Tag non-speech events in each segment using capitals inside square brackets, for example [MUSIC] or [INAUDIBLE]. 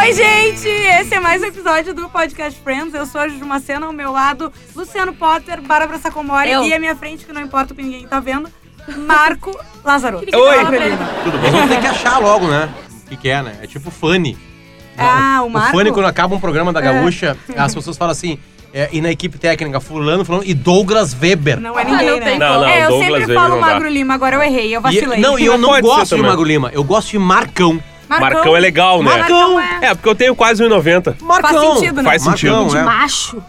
Oi, gente! Esse é mais um episódio do Podcast Friends. Eu sou a Juju Macena, ao meu lado, Luciano Potter, Bárbara Sacomori Eu. e à minha frente, que não importa o que ninguém tá vendo, Marco Lazarotto. Oi. Tudo bom? vamos ter que achar logo, né? O que, que é, né? É tipo Funny. Ah, o Marco? Funny, quando acaba um programa da É. Gaúcha, as pessoas falam assim, é, e na equipe técnica, fulano, fulano, e Douglas Weber. Não é ninguém, não né? tem Não, não, é, eu Douglas sempre Weber falo. Magro Lima, agora eu errei, eu E- vacilei. não, e eu não gosto de. Magro Lima, eu gosto de Marcão. Marcão é legal, né? Marcão! é. É, porque eu tenho quase 1,90. Marcão! sentido, né? Faz sentido. Marcão, De é. macho.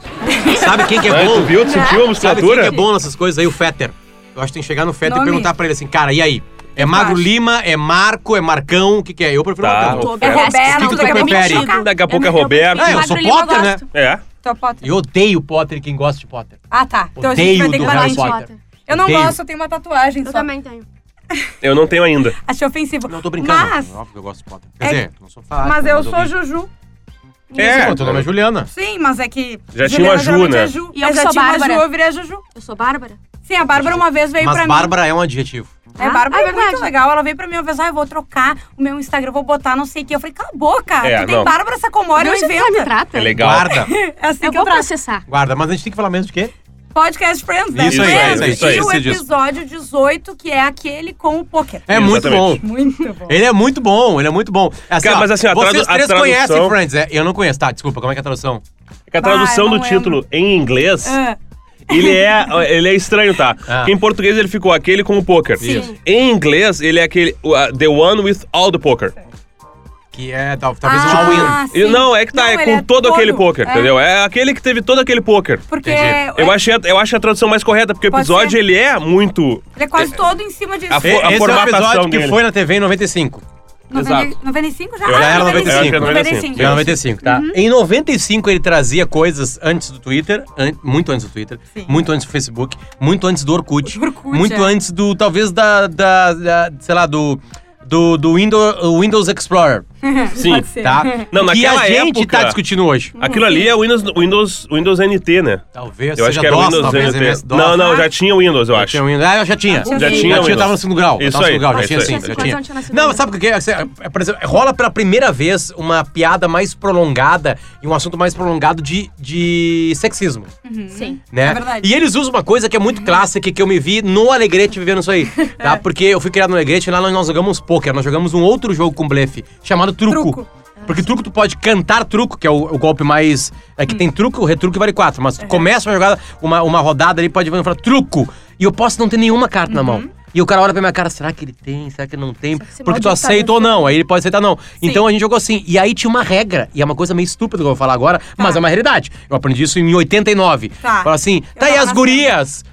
Sabe quem que é Ah, bom? tu viu? Tu sentiu a Sabe quem musculatura? que é bom nessas coisas aí? O Fetter. Eu acho que tem que chegar no Fetter Nome? e perguntar pra ele assim, cara, e aí? É Magro? Lima, é Marco, é Marcão, o que que é? Eu prefiro Tá, Marcão. É. Roberto, O que que tu daqui a pouco prefere? Daqui a pouco é Eu- eu Roberto. Ah, eu Magro sou Lima eu Potter, né? É. Tu é Potter. Eu odeio Potter quem gosta de Potter. Ah, tá. Então a gente vai Odeio ter que do parar de Potter. Potter. Eu não Odeio. gosto, eu tenho uma tatuagem Eu só. também tenho. Eu não tenho ainda. Achei ofensivo. Não, tô brincando. Mas, Óbvio que eu gosto de Potter. Quer É- dizer, não sou fanático. mas eu sou. Juju. É. Pô, teu nome é Juliana. Sim, mas é que. Já tinha Juliana uma Ju, geralmente né? É Ju. E eu eu já sou tinha uma Bárbara. Ju, eu virei a Juju. Eu sou Bárbara. Sim, a Bárbara uma vez veio Mas pra Bárbara é um adjetivo. mim. É, Bárbara Ah, é, é verdade. muito legal. Ela veio pra mim uma vez, ah, eu vou trocar o meu Instagram, vou botar não sei o que. Eu falei, cala a boca. É, tu tem não. Bárbara Sacomori, eu sei como ela me invento. trata. É legal. Guarda. [LAUGHS] É assim Eu que eu vou trato. processar. Guarda, mas a gente tem que falar mesmo de quê? Podcast Friends, né? Isso aí, Friends. isso aí, E o episódio 18, que é aquele com o poker. É muito bom. Muito bom. Ele é muito bom, ele é muito bom. Assim, Cara, mas assim, a vocês três tradução- conhecem Friends, é? Eu não conheço. Tá, desculpa, como é que é a tradução? É que a tradução Ah, eu do não título em inglês, Ah, ele é, ele é estranho, tá? Ah. Porque em português ele ficou aquele com o poker. Sim. Em inglês, ele é aquele uh, The One with all the poker. Que é tal- talvez um ah, all-in. E sim. não, é que tá, Não, é ele com todo, aquele poker, é. entendeu? É aquele que teve todo aquele poker. Porque Entendi. Eu achei, eu acho a tradução mais correta, porque o Pode episódio ser. ele é muito. ele é quase todo em cima disso. A fo- E- Esse é o formatação episódio que dele. foi na TV em 95. 90, exato. 95 já? Eu Ah, já era 95. 95. 95. Foi em 95, tá? Em 95 ele trazia coisas antes do Twitter, an- muito antes do Twitter, Sim. muito antes do Facebook, muito antes do Orkut, Do Orkut, muito é. antes do, talvez da, da, da- sei lá, do, do, do Windows, Windows Explorer, [LAUGHS] Sim. Pode ser. tá? [LAUGHS] Não, que naquela a gente época- tá discutindo hoje. Aquilo ali é o Windows, Windows, Windows NT, né? Talvez Eu acho que era o DOS, Windows talvez NT. MS-DOS. Não, não, já tinha o Windows, eu Já acho. tinha Windows. Ah, eu já tinha. Já tinha Já tinha Já o tinha, tava no segundo grau. Isso no aí, grau, já tinha sim, já tinha. Tinha Não, sabe por quê? É, por exemplo, rola pela primeira vez uma piada mais prolongada e um assunto mais prolongado de, de sexismo, Sim. né? É verdade. E eles usam uma coisa que é muito clássica, que eu me vi no Alegrete vivendo isso aí, tá? Porque eu fui criado no Alegrete e lá nós jogamos poker, nós jogamos um outro jogo com blefe, chamado truco. Truco. Porque truco tu pode cantar truco, que é o, o golpe mais. É que tem truco, o retruco vale quatro. Mas tu começa uma jogada, uma, uma rodada ali, pode falar truco. E eu posso não ter nenhuma carta na mão. E o cara olha pra minha cara, será que ele tem? Será que ele não tem? Porque tu maldito aceita ou tá não. Aí ele pode aceitar não. Então a gente jogou assim. E aí tinha uma regra. E é uma coisa meio estúpida que eu vou falar agora, mas é uma realidade. Eu aprendi isso em 89. Tá. Fala assim, Eu tá aí as gurias.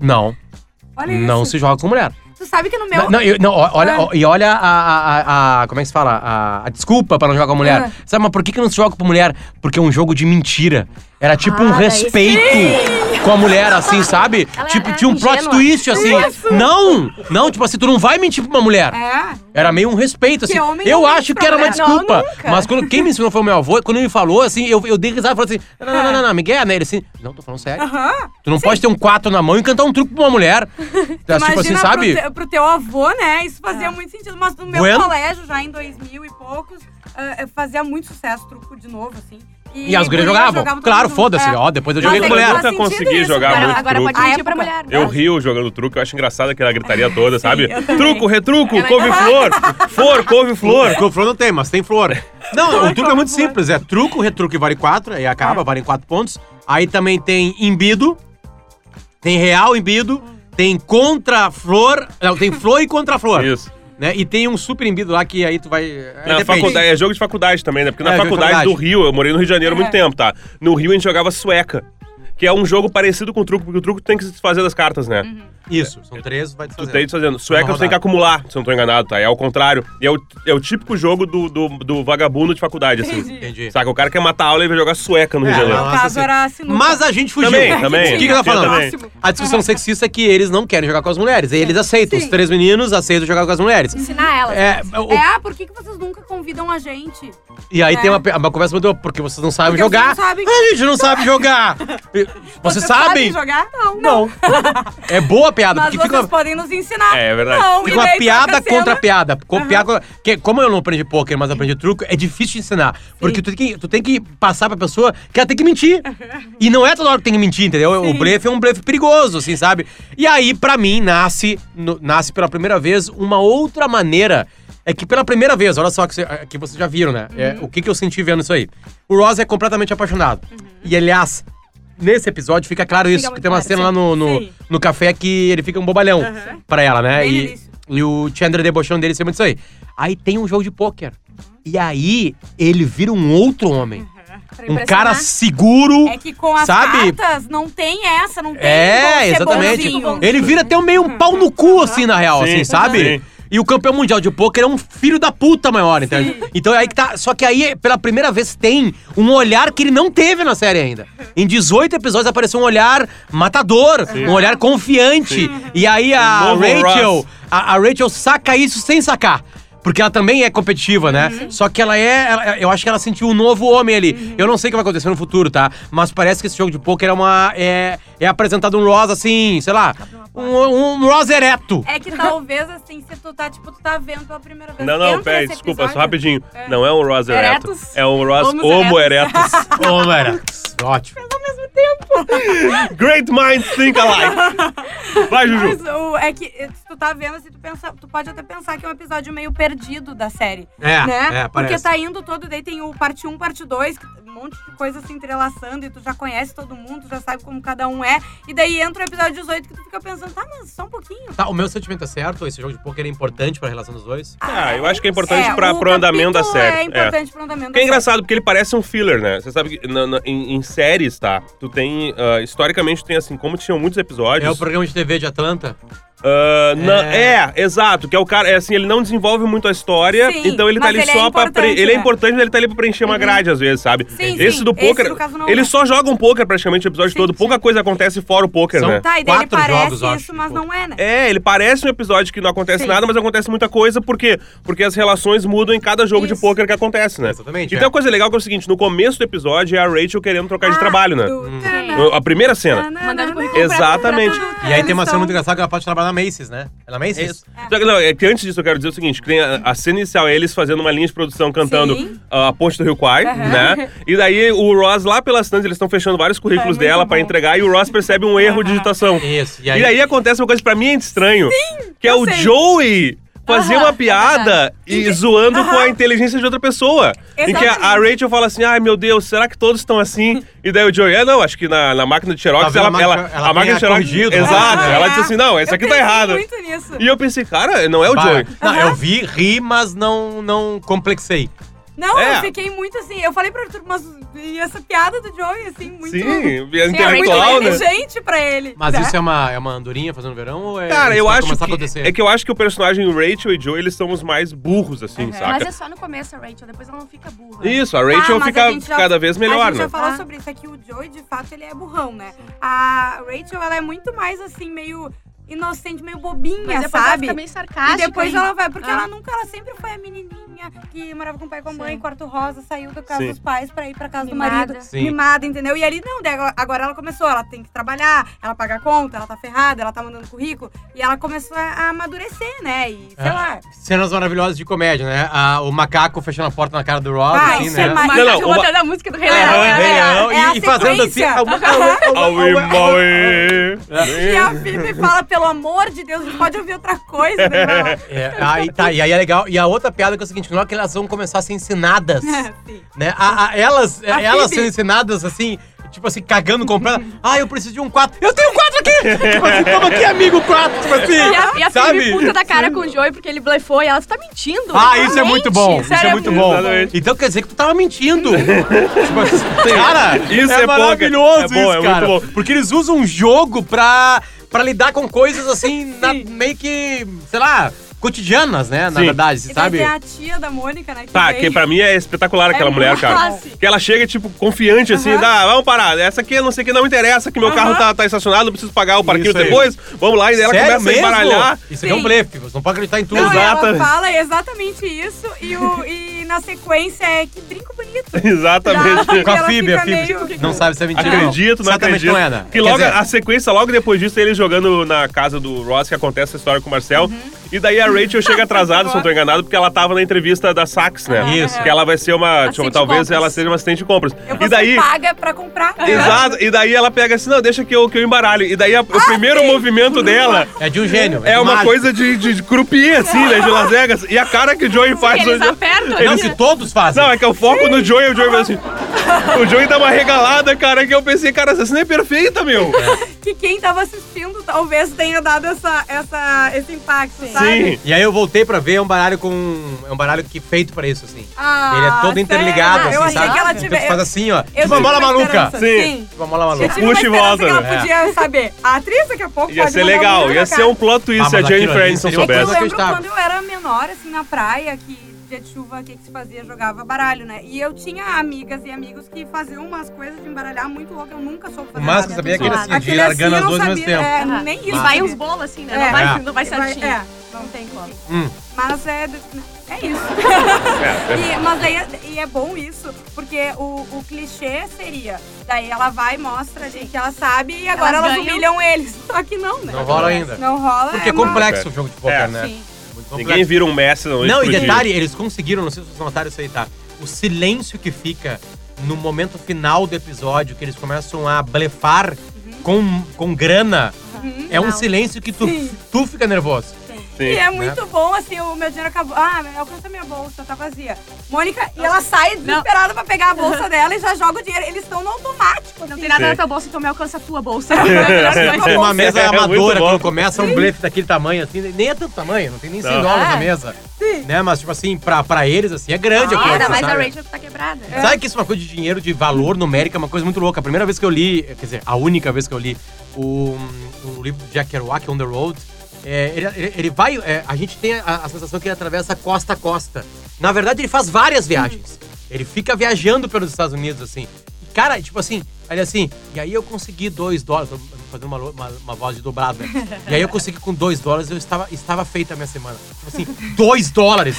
não. [LAUGHS] Olha isso. Não se joga com mulher. Tu sabe que no meu... Não, não, eu- não, olha, Ah. e olha a, a- a- Como é que se fala? A, a desculpa pra não jogar com mulher. Ah. Sabe, mas por que, que não se joga com mulher? Porque é um jogo de mentira. Era tipo um Ah, daí respeito com a mulher, assim, sabe? Ela tipo, era tinha um plot ingênua. twist, assim. Não! Não, tipo assim, tu não vai mentir pra uma mulher. É. Era meio um respeito, assim. Que homem Eu não mente acho pra que era uma mulher. Não, desculpa. nunca. mas quando, quem me ensinou foi o meu avô. Quando ele me falou, assim, eu, eu dei risada e falei assim: não, não, não, não, não, Miguel, né? Ele assim, não, tô falando sério. Aham. Tu não pode ter um quatro na mão e cantar um truque pra uma mulher. [LAUGHS] tipo assim, Imagina sabe? Pro, te- pro teu avô, né? Isso fazia muito sentido. Mas no meu Bueno. colégio, já em 2000 e poucos, ah, fazia muito sucesso truco de novo, assim. E as gurias jogavam. todo Claro, foda-se. É. Ó, depois eu joguei é com mulher. faz Nunca consegui isso, jogar cara. muito Agora truco. pode mentir pra mulher. Eu né? rio jogando truque, eu acho engraçado aquela gritaria [LAUGHS] toda, sabe? eu truco, retruco, É couve-flor, flor, couve-flor. Flor. Com flor não tem, mas tem flor. Não, o truque é muito simples. É truco, retruco e vale 4, aí acaba, vale 4 pontos. Aí também tem imbido, tem real imbido, tem contra-flor. Não, tem flor e contra-flor. Isso. Né? E tem um super imbido lá que aí tu vai. aí Na depende. faculdade, é jogo de faculdade também, né? Porque na É, jogo de faculdade do faculdade. Rio, eu morei no Rio de Janeiro há muito É. tempo, tá? No Rio a gente jogava sueca. Que é um jogo parecido com o truco, porque o truco tu tem que se desfazer das cartas, né? Isso, são três, vai Tu desfazer. tem desfazendo. Sueca Uma tu tem que acumular, se eu não tô enganado, tá? É ao contrário. E é o, é o típico jogo do, do, do vagabundo de faculdade, assim. Entendi. Entendi. Saca? O cara quer matar a aula e vai jogar sueca no Rio de É, Janeiro. não, No caso assim. era sinuca. Mas a gente fugiu. Também, também. O que, que tá falando? também. A discussão sexista é que eles não querem jogar com as mulheres. E eles aceitam. Sim. Os três meninos aceitam jogar com as mulheres. Ensinar elas. É, o- É, ah, por que, que vocês nunca convidam a gente. E aí É. tem uma, pe- uma conversa muito porque vocês não sabem Porque jogar. vocês não sabem. A gente não sabe jogar. [LAUGHS] Vocês sabem? jogar? Não. Não. É boa a piada, Mas porque vocês fica uma, podem nos ensinar. É, é verdade. Não, fica uma daí piada contra piada. Com piada- que, como eu não aprendi poker, mas aprendi truco, é difícil de ensinar. Porque tu tem, que, tu tem que passar pra pessoa que ela tem que mentir. [LAUGHS] E não é toda hora que tem que mentir, entendeu? O Sim. blefe é um blefe perigoso, assim, sabe? E aí, pra mim, nasce, no- nasce pela primeira vez uma outra maneira. É que pela primeira vez, olha só que, você- que vocês já viram, né? É, Uhum. o que, que eu senti vendo isso aí? O Ross é completamente apaixonado. E, aliás, nesse episódio fica claro isso. muito que tem uma claro, cena sim. lá no, no, no café que ele fica um bobalhão Aham. pra ela, né? Bem E, e o Chandler debochando dele em cima disso aí. Aí tem um jogo de pôquer. E aí ele vira um outro homem. Pra Um cara seguro. É que com as sabe? cartas não tem essa, não tem É, ser exatamente. bonzinho. Ele vira até meio um pau no cu, assim, na real, Sim, assim, sabe? sim. E o campeão mundial de pôquer é um filho da puta maior, entende? Então aí que tá. Só que aí, pela primeira vez, tem um olhar que ele não teve na série ainda. Em 18 episódios apareceu um olhar matador, um olhar confiante. E aí a Rachel, a, a Rachel saca isso sem sacar. Porque ela também é competitiva, né? Só que ela é. ela- eu acho que ela sentiu um novo homem ali. Eu não sei o que vai acontecer no futuro, tá? Mas parece que esse jogo de pôquer é uma. É, é apresentado um Ross assim, sei lá. Um, um Ross ereto. É que talvez, assim, se tu tá, tipo, tu tá vendo pela primeira vez. Não, não, entra pera, esse desculpa, episódio, só rapidinho. É. Não é um Ross ereto. Eretos? É um Ross homo eretus. Ô, eretos. Ótimo. [LAUGHS] Great minds think alike. Vai, Juju. Mas o, é que eh, se tu tá vendo, assim, tu, pensa, tu pode até pensar que é um episódio meio perdido da série. É, né? é, Porque parece. tá indo todo, daí tem o parte 1, parte 2, um monte de coisa se entrelaçando e tu já conhece todo mundo, já sabe como cada um é. E daí entra o episódio 18 que tu fica pensando, tá, mas só um pouquinho. Tá, o meu sentimento é certo? Esse jogo de pôquer é importante pra relação dos dois? Ah, eu acho que é importante É, pra, o pro andamento da série. É importante pro andamento Que é da série. engraçado, porque ele parece um filler, né? Você sabe que na- na- em, em séries, tá? Tu tem. ah, historicamente, tu tem assim, como tinham muitos episódios. É o programa de TV de Atlanta? Ah, na- É. é. exato. Que é o cara. É assim, ele não desenvolve muito a história. Sim, então ele tá ali ele é só pra. importante, Ele é né? importante, mas ele tá ali pra preencher uma grade, às vezes, sabe? Sim, esse sim. do Esse, poker. não ele é. só joga um poker praticamente o episódio Sim, todo. sim. Pouca coisa acontece fora o poker, São- né? Tá, e daí ele Quatro parece jogos, acho, isso, mas de não é, né? É, ele parece um episódio que não acontece Sim. nada, mas acontece muita coisa, por quê? Porque as relações mudam em cada jogo de Isso. pôquer que acontece, né? Exatamente, Então é. a coisa legal que é o seguinte, no começo do episódio é a Rachel querendo trocar de Ah, trabalho, né? do- No- A primeira cena. Exatamente. E aí tem uma cena muito engraçada que ela pode trabalhar na Macy's, né? É na Macy's? Isso. Que, Não, é que antes disso eu quero dizer o seguinte, que tem a, a cena inicial é eles fazendo uma linha de produção cantando Sim. ah, a Ponte do Rio Kwai, né? E daí o Ross lá pelas tantas, eles estão fechando vários currículos É, muito dela pra bom. entregar e o Ross percebe um erro de digitação. Isso. E E aí, aí, acontece uma coisa que pra mim é estranho, que é eu o sei. Joey fazer Aham, uma é piada e zoando com a inteligência de outra pessoa. Em que a, a. Rachel fala assim, ai meu Deus, será que todos estão assim? E daí o Joey, é não, acho que na, na máquina de Xerox, Talvez ela, a ela, máquina- ela a máquina de Xerox, corrigido, né? exato, Ah, ela é. disse assim, não, esse Eu aqui tá pensei errado. muito nisso. E eu pensei, cara, não é o Bah, Joey. Não, eu vi, ri, mas não, não complexei. Não, É. eu fiquei muito assim. Eu falei pro Arthur, mas e essa piada do Joey, assim, muito. Sim, é é intelectual, muito né? inteligente pra ele. Mas né? isso é uma, é uma andorinha fazendo verão ou é. Cara, eu acho a que. acontecer? É que eu acho que o personagem Rachel e Joey, eles são os mais burros, assim, Uhum. saca? Mas é só no começo, a Rachel. Depois ela não fica burra. Isso, a Ah, Rachel mas a fica já- cada vez A melhor, gente né? já falou Ah. sobre isso aqui. O Joey, de fato, ele é burrão, né? A Rachel, ela é muito mais, assim, meio inocente, meio bobinha, Mas depois ela sabe? fica meio sarcástica. E depois hein? ela vai, porque Ah. ela nunca, ela sempre foi a menininha que morava com o pai e com a mãe, Sim. quarto rosa, saiu da casa Sim. dos pais pra ir pra casa Mimada. do marido. Sim. Mimada, entendeu? E ali não, agora- agora ela começou, ela tem que trabalhar, ela paga a conta, ela tá ferrada, ela tá mandando currículo. E ela começou a a amadurecer, né? E sei É. lá. Cenas maravilhosas de comédia, né? Ah, o macaco fechando a porta na cara do Rob, Ah, assim, isso né? é Mas Não, não, uma- da música do Rei É, Leão. É, é, Leão, é a e, e fazendo assim. Aui, [LAUGHS] maui. E a Phoebe fala, pelo amor de Deus, a gente pode ouvir outra coisa, né? [LAUGHS] É, aí, tá, e aí é legal. E a outra piada que é o seguinte: é que elas vão começar a ser ensinadas. [LAUGHS] Sim. né? A- a- elas A elas sendo ensinadas assim, tipo assim, cagando, comprando. [LAUGHS] ah, eu preciso de um 4. Eu tenho um 4 aqui! [LAUGHS] tipo assim, toma aqui, amigo, 4. Tipo assim. E a, e a sabe? Puta da cara com o Joey porque ele blefou e ela, você tá mentindo. Ah, isso é muito bom. Isso é Sério, muito bom. Exatamente. Então quer dizer que tu tava mentindo. tipo assim, cara, Isso é maravilhoso poker. É bom, isso, é cara. muito bom. Porque eles usam um jogo pra, pra lidar com coisas assim, na- meio que, sei lá, cotidianas, né? Na Sim. verdade, E daí sabe? tem a tia da Mônica, né? Tá, vem- que pra mim é espetacular aquela É mulher, muito cara. fácil. Que ela chega, tipo, confiante, assim, Aham. dá, vamos parar. Essa aqui, não sei o que, não interessa, que meu carro Aham. tá, tá estacionado, eu preciso pagar o parquinho Isso aí. depois. Vamos lá, e daí ela Sério começa mesmo? a embaralhar. Isso aqui é um Sim. blefe, você não pode acreditar em tudo. Não, ela fala exatamente isso e, o, e na sequência é que brinco bonito. [LAUGHS] Exatamente. Com a Ela Phoebe, a fica Phoebe meio- não sabe se é mentira. Acredito, não Certamente acredito. não é, né? Que Quer logo dizer, a sequência, logo depois disso, ele jogando na casa do Ross, que acontece a história com o Marcel. E daí a Rachel chega atrasada, se não tô enganado, porque ela tava na entrevista da Saks, né? Isso. Que ela vai ser uma. Assistente tipo, talvez compras. ela seja uma assistente de compras. Eu E daí. paga pra comprar. [LAUGHS] Exato, e daí ela pega assim, não, deixa que eu, que eu embaralho. E daí a- o primeiro movimento dela É de um gênio. é de uma mágico. coisa de, de, de croupier, assim, né, de Las Vegas. E a cara que o Joey faz... Eles hoje- apertam, Não, né? que todos fazem. Não, é que eu foco no Joey e o Joey faz assim... [LAUGHS] O Joey dá uma regalada, cara, que eu pensei, cara, essa cena é perfeita, meu. Que quem tava assistindo talvez tenha dado essa, essa, esse impacto, sabe? Sim. E aí eu voltei pra ver, é um baralho com... É um baralho que feito pra isso, assim. Ah, Ele é todo interligado, sério? Eu assim, achei sabe? que ela Então tive... tu faz assim, ó. eu Tipo uma uma maluca. Sim. Sim. Tipo uma bola Eu maluca. Puxa e volta, que ela né? podia saber. A atriz daqui a pouco Ia pode ser legal, ia ser um plot twist Ah, se a Jennifer ali Aniston seria É que eu soubesse. lembro quando eu era menor, assim, na praia, que dia de chuva, o que, que se fazia? Jogava baralho, né? E eu tinha amigas e amigos que faziam umas coisas de embaralhar muito louca. Eu nunca soube fazer máximo nada. sabia aquele assim, de largando assim, as eu duas não ao mesmo sabia, tempo. É, nem E isso. vai sabia. uns bolos assim, né? É. Não vai, É. não vai certinho. É, não tem como. Hum. Mas é, é isso. É, [LAUGHS] é. E, mas daí é, e é bom isso, porque o, o clichê seria, daí ela vai e mostra gente que ela sabe e agora Elas elas, humilham eles. Só que não, né? Não rola ainda. Não rola. Porque é complexo o jogo de poker, É. né? Sim. Ninguém vira um Messi não Não, e detalhe, eles conseguiram, não sei se vocês notaram isso aí, tá? O silêncio que fica no momento final do episódio, que eles começam a blefar com, com grana, Uhum. é um Não. silêncio que tu, Sim. tu fica nervoso. Sim. E é muito bom, assim, o meu dinheiro acabou. Ah, alcança minha bolsa, tá vazia. Mônica, e ela sai desesperada pra pegar a bolsa dela e já joga o dinheiro. Eles estão no automático. Não assim. tem nada Sim. na tua bolsa, então me alcança a tua bolsa. [LAUGHS] [LAUGHS] Tem uma mesa [LAUGHS] É, amadora, bom. quando começa um blefe daquele tamanho, assim, nem é tanto tamanho, não tem nem 100 Não. dólares na É. mesa. Né? Mas, tipo assim, pra, pra eles, assim, é grande a Ah, coisa, Ainda mais a sabe? Rachel que tá quebrada. Sabe que isso é uma coisa de dinheiro, de valor numérico, é uma coisa muito louca. A primeira vez que eu li, quer dizer, a única vez que eu li o, o livro do Jack Kerouac, On the Road, é, ele, ele- ele vai. é, a gente tem a, a sensação que ele atravessa costa a costa. Na verdade, ele faz várias viagens. Ele fica viajando pelos Estados Unidos, assim. Cara, tipo assim, ele assim, e aí eu consegui dois dólares, tô fazendo uma, uma, uma voz de dobrado, né? E aí eu consegui com dois dólares, eu estava, estava feita a minha semana. Tipo assim, dois dólares!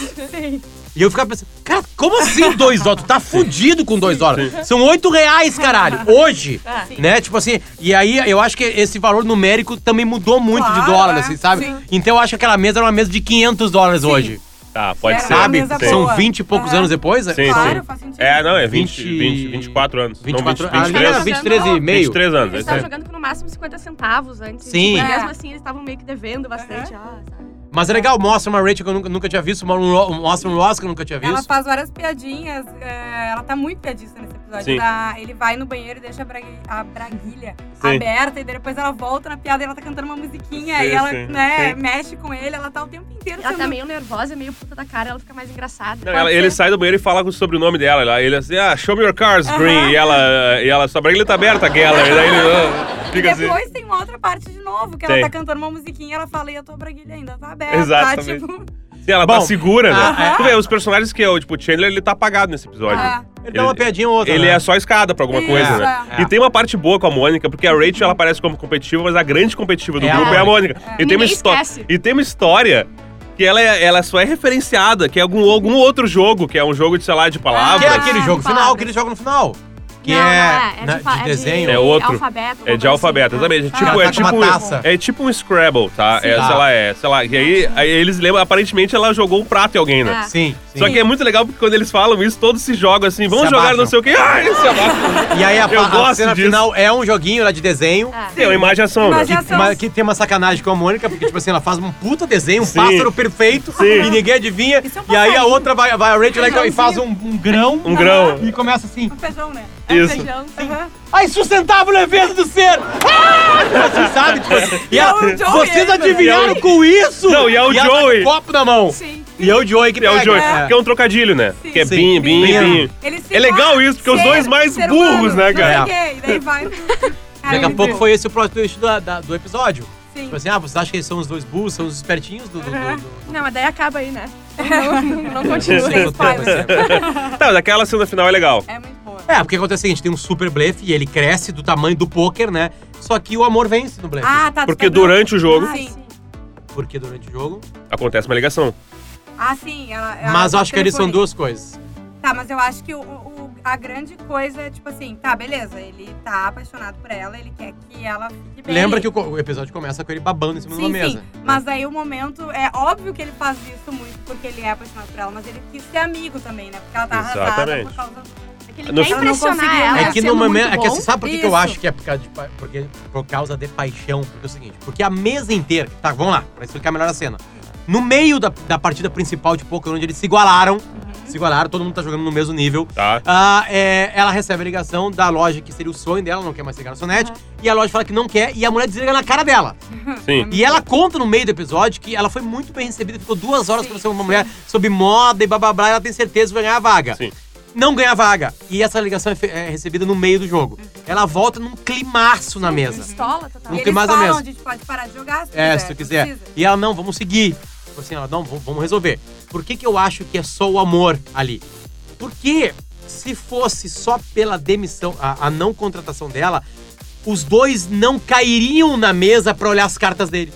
E eu ficava pensando, cara, como assim dois dólares? Tu tá fudido com dois dólares. São oito reais, caralho, hoje. Ah, Né? Tipo assim, e aí eu acho que esse valor numérico também mudou muito de Claro, dólar, é. assim, sabe? Sim. Então eu acho que aquela mesa era uma mesa de 500 dólares hoje. Tá, pode É, ser. Sabe? mesa. São boa. 20 e poucos Aham. anos depois? Sim, Claro, sim. faz sentido. É, não, é 20, 20, 20, 24 anos. Vinte e não, quatro- 20, ali 23. era 23 e meio. 23 anos, Eles é isso estavam aí. jogando com no máximo 50 centavos antes. Sim. Tipo, e É. mesmo assim, eles estavam meio que devendo bastante. Ah, sabe? Mas é legal, mostra uma Rachel que eu nunca, nunca tinha visto, mostra um Ross que eu nunca tinha Ela visto. faz várias piadinhas, é, ela tá muito piadista nesse episódio. Sim. Da- ele vai no banheiro e deixa a, bragui- a braguilha Sim. aberta e depois ela volta na piada e ela tá cantando uma musiquinha Sim, e ela, sim, né, sim. mexe com ele, ela tá o tempo inteiro Ela sendo... tá meio nervosa, meio puta da cara, ela fica mais engraçada. Não, ela- ele sai do banheiro e fala com o sobrenome dela. Ela- Ele assim, ah, show me your cars, Green. E ela, e ela, sua braguilha tá aberta, Geller. E daí ele ah, E fica assim. depois tem uma outra parte de novo, que Tem. ela tá cantando uma musiquinha e ela fala, e a tua braguilha ainda tá aberta. Exatamente. Tá, tipo, Sim, ela tá Bom, segura, né? ah, Tu vê, os personagens que é o, tipo, o Chandler, ele tá apagado nesse episódio. Ah. Ele dá uma piadinha ou outra. Ele né? é só escada pra alguma Isso, coisa, né? é. E tem uma parte boa com a Mônica, porque a Rachel ela aparece como competitiva, mas a grande competitiva do É a grupo é a Mônica. Mônica. E, tem uma e tem uma história que ela, é- ela só é referenciada, que é algum, algum outro jogo, que é um jogo de, sei lá, de Que palavras. é aquele Ah, jogo final, que eles jogam no final. Que Não, é, não é, é né, de, de é desenho. É outro. alfabeto. É de alfabeto, assim. exatamente. Ah. Tipo, Ela é tá tipo, taça. é tipo um Scrabble, tá? É, Sim. sei lá, é, sei lá. E aí, aí eles lembram, aparentemente ela jogou um prato em alguém, né? Ah. Sim, sim. Só que é muito legal porque quando eles falam isso, todos se jogam assim, vamos Se jogar abaixam. não sei o quê. Ai, se abaixam. E aí a, Eu a gosto cena disso. final é um joguinho lá de desenho. É uma imaginação, né? Imaginação. Mas que tem uma sacanagem com a Mônica, porque, tipo assim, ela faz um puta desenho, um Sim. pássaro perfeito, Sim. e ninguém adivinha. É um e aí a outra vai, vai a Rachel lá e faz um, um grão. Um grão. E começa assim. um feijão, né? Isso. Feijão. Aham. A insustentável leveza do ser! Ah! Assim, sabe? Tipo assim, [LAUGHS] e É o Joey vocês ainda. adivinharam E é o- com isso? Não, e é o ela tá com Joey. um copo na mão. Sim. E é o Joey que É o pega. Joey, É. que é um trocadilho, né? Sim. Que é Sim. bim, bim, Bim. bim. É legal isso, porque os dois mais burros, humano, né, cara? E daí [LAUGHS] vai. Daqui a pouco foi esse o plot twist da- da- do episódio. Sim. Tipo assim, ah, vocês acham que eles são os dois burros, são os espertinhos do... do, do, do- Não, mas daí acaba aí, né? [LAUGHS] Não, não continua. Sem tempo, spoiler. assim. Tá, mas aquela cena final é legal. É muito. É, porque acontece o seguinte, tem um super blefe e ele cresce do tamanho do poker, né? Só que o amor vence no blefe. Ah, tá. Porque tá durante o jogo Ah, sim. Porque durante o jogo... acontece uma ligação. Ah, sim. Ela, ela Mas eu tá acho que eles são duas coisas. Tá, mas eu acho que o, o- a grande coisa é, tipo assim, tá, beleza, ele tá apaixonado por ela, ele quer que ela fique bem. Lembra que o, o episódio começa com ele babando em cima de Sim, uma mesa. sim. Mas aí o momento, é óbvio que ele faz isso muito porque ele é apaixonado por ela, mas ele quis ser amigo também, né? Porque ela tá arrasada Exatamente. por causa É ele quer não impressionar ela. né? É que no momento. É que sabe por que que eu acho que é por causa, de, porque, por causa de paixão? Porque é o seguinte, porque a mesa inteira. Tá, vamos lá, pra explicar melhor a cena. No meio da, da partida principal de poker, onde eles se igualaram, se igualaram, todo mundo tá jogando no mesmo nível. Tá? ah, é, ela recebe a ligação da loja que seria o sonho dela, não quer mais ser garçonete. E a loja fala que não quer, e a mulher desliga na cara dela. [LAUGHS] Sim. E ela conta no meio do episódio que ela foi muito bem recebida, ficou duas horas conversando com uma mulher sobre moda e blá blá blá, e ela tem certeza de ganhar a vaga Sim. Não ganha vaga. E essa ligação é, é recebida no meio do jogo. Ela volta num climaço na mesa. Pistola, total. Tem eles ou falam, menos. a gente pode parar de jogar se É, quiser, se tu quiser. precisa. E ela, não, vamos seguir. Tipo assim, ela, não, vamos resolver. Por que que eu acho que é só o amor ali? Porque se fosse só pela demissão, a, a não contratação dela, os dois não cairiam na mesa pra olhar as cartas dele.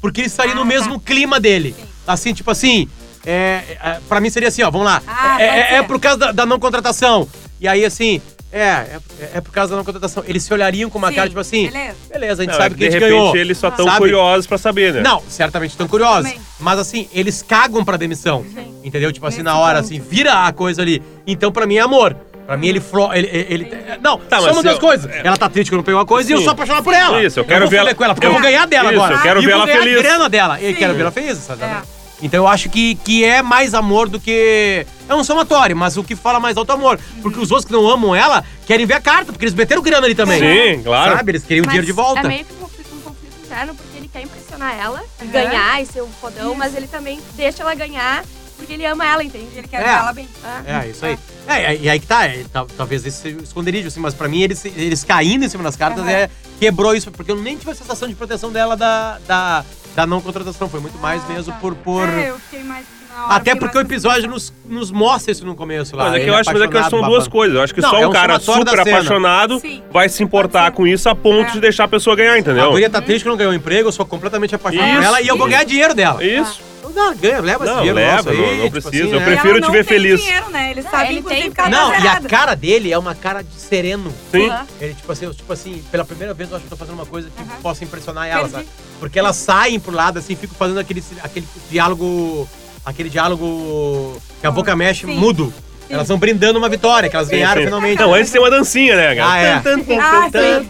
Porque eles estariam Ah, no tá. mesmo clima dele. Sim. Assim, tipo assim, é, é, pra mim seria assim, ó, vamos lá. Ah, é, é, é por causa da, da não contratação. E aí, assim, é, é, é por causa da não contratação. Eles se olhariam com uma Sim, cara, tipo assim, Beleza. beleza, a gente Não, sabe é que a de gente repente ganhou. eles só estão curiosos pra saber, né? Não, certamente estão curiosos. Também. Mas assim, eles cagam pra demissão. Sim. Entendeu? Tipo assim, Nesse na hora, ponto. assim, vira a coisa ali. Então, pra mim, é amor. Pra mim, ele. Flo, ele, ele, ele- não, Tá, se das eu- coisas. Ela tá triste que eu não peguei uma coisa e eu Sim. sou apaixonado por ela. Isso, eu quero vou ver ela- com ela, porque eu, eu- vou ganhar dela Isso, agora. eu quero e ver ela feliz. a. E Sim. quero ver ela feliz, sabe? É. Então eu acho que, que é mais amor do que. É um somatório, mas o que fala mais alto é amor. Porque os outros que não amam ela querem ver a carta, porque eles meteram grana ali também. Sim, claro. Sabe? Eles queriam o Mas dinheiro de volta. É meio que um conflito, um conflito interno, porque ele quer impressionar ela, Uhum. ganhar e ser o fodão, Isso. mas ele também deixa ela ganhar porque ele ama ela, entende? Ele quer É. ver ela bem. Ah. É, isso aí. É, e aí que tá, é, tal- talvez esse seja o esconderijo, assim, mas pra mim eles, eles caindo em cima das cartas Aham. é, quebrou isso, porque eu nem tive a sensação de proteção dela da, da, da não contratação, foi muito mais Ah, mesmo tá. por... por... É, eu fiquei mais. hora, Até porque o episódio nos, nos mostra isso no começo lá. Mas é que eu acho, mas é que eu acho que são duas coisas. Eu acho que Não, só é um um cara super apaixonado Sim. vai se importar com isso a ponto É. de deixar a pessoa ganhar, A entendeu? guria tá triste que não ganhou um emprego, eu sou completamente apaixonado por Isso. ela e eu vou ganhar dinheiro dela. Isso. Dá, ganha, leva esse Não, dinheiro leva, nosso aí, não- não tipo precisa, assim, eu né? prefiro te não ver tem feliz. dinheiro, né? Ele Não, sabe, ele tem Não, e a cara dele é uma cara de sereno. Sim. Aham. Ele, tipo assim, eu, tipo assim, pela primeira vez eu acho que eu tô fazendo uma coisa que Aham. possa impressionar ela, sabe? Porque elas saem pro lado, assim, ficam fazendo aquele, aquele diálogo. Aquele diálogo que a boca mexe Sim. mudo. Elas vão brindando uma vitória, que elas Sim, ganharam sim. finalmente. Não, antes tem uma dancinha, né, cara? Ah, é. Ah, sim.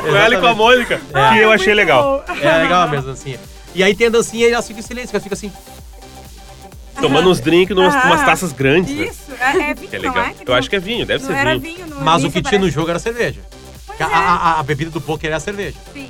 Com ela e com a Mônica, que eu achei Muito legal. É legal mesmo, dancinha. E aí tem a dancinha e elas ficam em silêncio, elas ficam assim. Tomando uns drinks numas Ah. umas taças grandes, né? Isso, é, é vinho, Que é não legal. é? Eu acho que é vinho, deve não ser era vinho. vinho. No Mas o que tinha no parece- jogo era cerveja. A, é. a- a- a bebida do poker era a cerveja. Sim.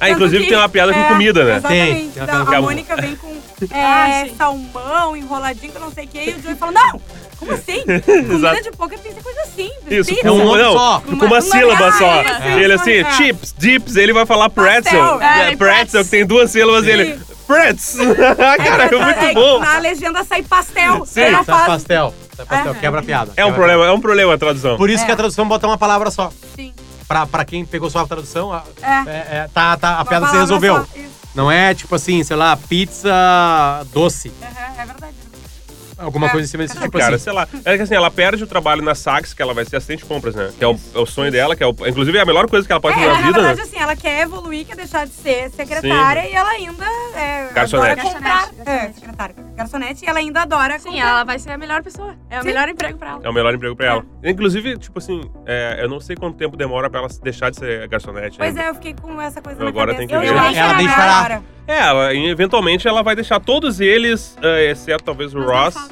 Ah, inclusive Tanto tem uma piada com é, comida, né? Exatamente. Tem, tem uma Da- piada com a Mônica vem com [LAUGHS] é, Ah, salmão enroladinho que eu não sei o que, e o Joey fala, não, como assim? [LAUGHS] Comida de poker tem que ser coisa assim. Isso, pizza. É um com, nome não, só. com uma, Uma- sílaba ah, só. E ele assim, é. chips, dips, ele vai falar pretzel. É, é, pretzel, que tem duas sílabas e ele, pretz. [LAUGHS] Cara, é muito bom. Na legenda sai pastel. Sim. Faz... pastel. Tá pastel, É. quebra a piada. É um problema, é um problema a tradução. Por isso É. que a tradução bota uma palavra só. Sim. Pra, pra quem pegou só a tradução, a, É. é, é, tá, tá, a piada se resolveu. Não é tipo assim, sei lá, pizza doce. Uhum, é verdade. Alguma É. coisa em cima desse tipo Cara, assim. sei lá. É que assim, ela perde o trabalho na Saks, que ela vai ser assistente de compras, né? Que é o, é o sonho dela, que é o, inclusive é a melhor coisa que ela pode É, fazer na na vida, verdade, né? assim, ela quer evoluir, quer deixar de ser secretária e ela ainda é, Garçonete. adora comprar. Garçonete, É, secretária. Garçonete e ela ainda adora Sim, comprar. ela vai ser a melhor pessoa. É o Sim. melhor emprego pra ela. É o melhor emprego pra ela. Inclusive, tipo assim, é, eu não sei quanto tempo demora pra ela deixar de ser garçonete. Pois ainda. é, eu fiquei com essa coisa Agora na tem cabeça. que Eu ver. Ela que deixará. É, ela, eventualmente ela vai deixar todos eles, é, exceto talvez o Mas Ross.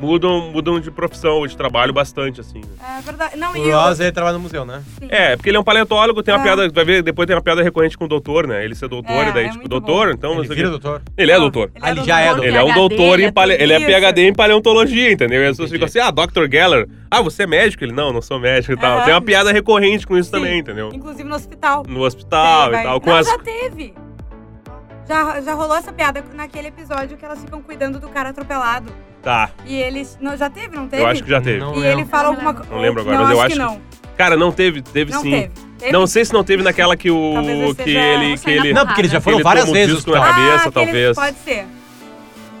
mudam, mudam de profissão, de trabalho bastante, assim. né? É verdade. Não, O Ross, ele trabalha no museu, né? Sim. É, porque ele é um paleontólogo, tem uma É. piada, vai ver, depois tem uma piada recorrente com o doutor, né? Ele ser doutor, É, e daí, é tipo, doutor, bom. então... Ele vira doutor. Ele é doutor. Ele Ah, ele é já é doutor. Ele é um doutor em é pale... ele é. PhD em paleontologia, entendeu? E as pessoas ficam assim, ah, Dr. Geller, ah, você é médico? Ele, não, não sou médico e tal. Aham. Tem uma piada recorrente com isso Sim. também, entendeu? Inclusive no hospital. No hospital e vai- tal. Com Não, as... já teve. Já, já rolou essa piada naquele episódio que elas ficam cuidando do cara atropelado. Tá, E eles. Não, já teve, não teve? eu acho que já teve. Não E lembro. ele fala Não alguma coisa. Não lembro agora, não, mas eu acho acho que que- não. Cara, não teve, teve Não sim. teve. Teve? Não sei se não teve naquela que o. Talvez que ele. Que ele Não, porque eles já que foram ele várias toma um vezes. disco na cabeça, ah, aquele- talvez. Pode ser.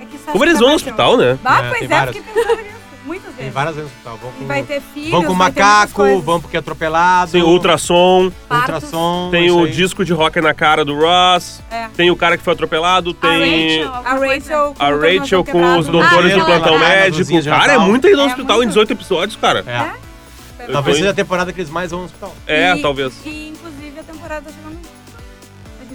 É que só Como eles vão no hospital, né? Bah, É, pois é, fiquei pensando nisso. Muitas Tem vezes. várias vezes no hospital. Vão E com, vai ter filhos, vão com macaco, vão porque é atropelado. Tem ultrassom, Partos. ultrassom. tem o aí. disco de rock na cara do Ross, É. tem o cara que foi atropelado, tem. Rachel, A. Rachel. A com o tornozelo Rachel com os doutores Ah, de aquela- plantão aquela médico. Cara, é Natal. muito aí no É hospital em muito. 18 episódios, cara. É. Talvez seja a temporada que eles mais vão no hospital. É, E- talvez. E inclusive a temporada tá chegando.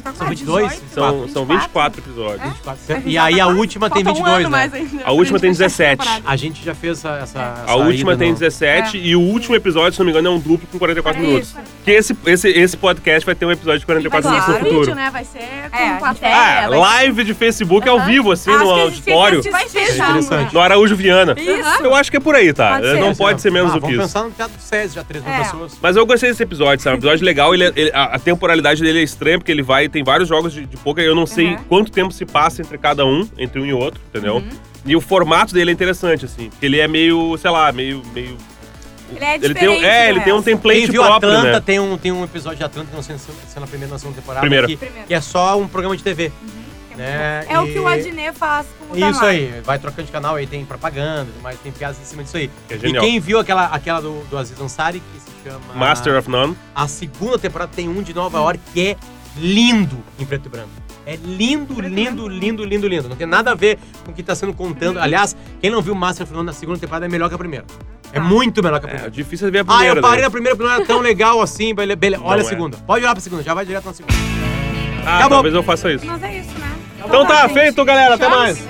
A tá São quase 22? 18. São, são 24 É? episódios. 24. A gente E aí a última tem Falta um 22, ano né? A última tem Pra gente fechar 17. temporada. A gente já fez essa. essa A última tem no- 17 e o último episódio, se não me engano, é um duplo com 44 É minutos. Que esse, esse, esse podcast vai ter um episódio de Vai 44 ser minutos no futuro. vídeo, né? Vai ser com É, a gente plateia. Ah, live de Facebook ao vivo, assim, Acho no a auditório. Vai ser já, interessante. No Araújo Viana. Isso. Eu acho que é por aí, tá? Pode ser. Não pode ser menos ah, do que Vamos isso. pensar no Teatro SESI, já 3 mil É. pessoas. Mas eu gostei desse episódio, sabe? Um episódio legal, é- a, a temporalidade dele é estranha, porque ele vai, tem vários jogos de, de poker, eu não sei Uhum. quanto tempo se passa entre cada um, entre um e outro, entendeu? Uhum. E o formato dele é interessante, assim, porque ele é meio, sei lá, meio... meio Ele é ele tem, um- é, ele né? tem um template Quem viu próprio, Atlanta, né? tem, um, tem um episódio de Atlanta, não sei se é na primeira ou na segunda temporada. Primeira. Que, Primeiro. que é só um programa de TV. É, né? é o E- que o Adnet faz com o Isso aí, vai trocando de canal, aí tem propaganda, mas tem piadas em cima disso aí. É e genial. quem viu aquela, aquela do, do Aziz Ansari, que se chama... Master of None. A segunda temporada tem um de Nova York que é lindo em preto e branco. É lindo, lindo, lindo, lindo, lindo. Não tem nada a ver com o que tá sendo contando. Aliás, quem não viu Master of None na segunda temporada é melhor que a primeira. É Ah. muito melhor que a É, primeira. difícil é ver a Ah, primeira, eu parei né? na primeira porque não era tão legal assim. bele- [LAUGHS] bele- Olha a é. segunda. Pode olhar pra segunda, já vai direto na segunda. Ah, Acabou. talvez eu faça isso. Mas é isso, né? Então tá, gente. feito, galera. Até mais.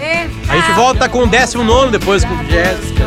A gente volta com o 19 depois com o Jéssica.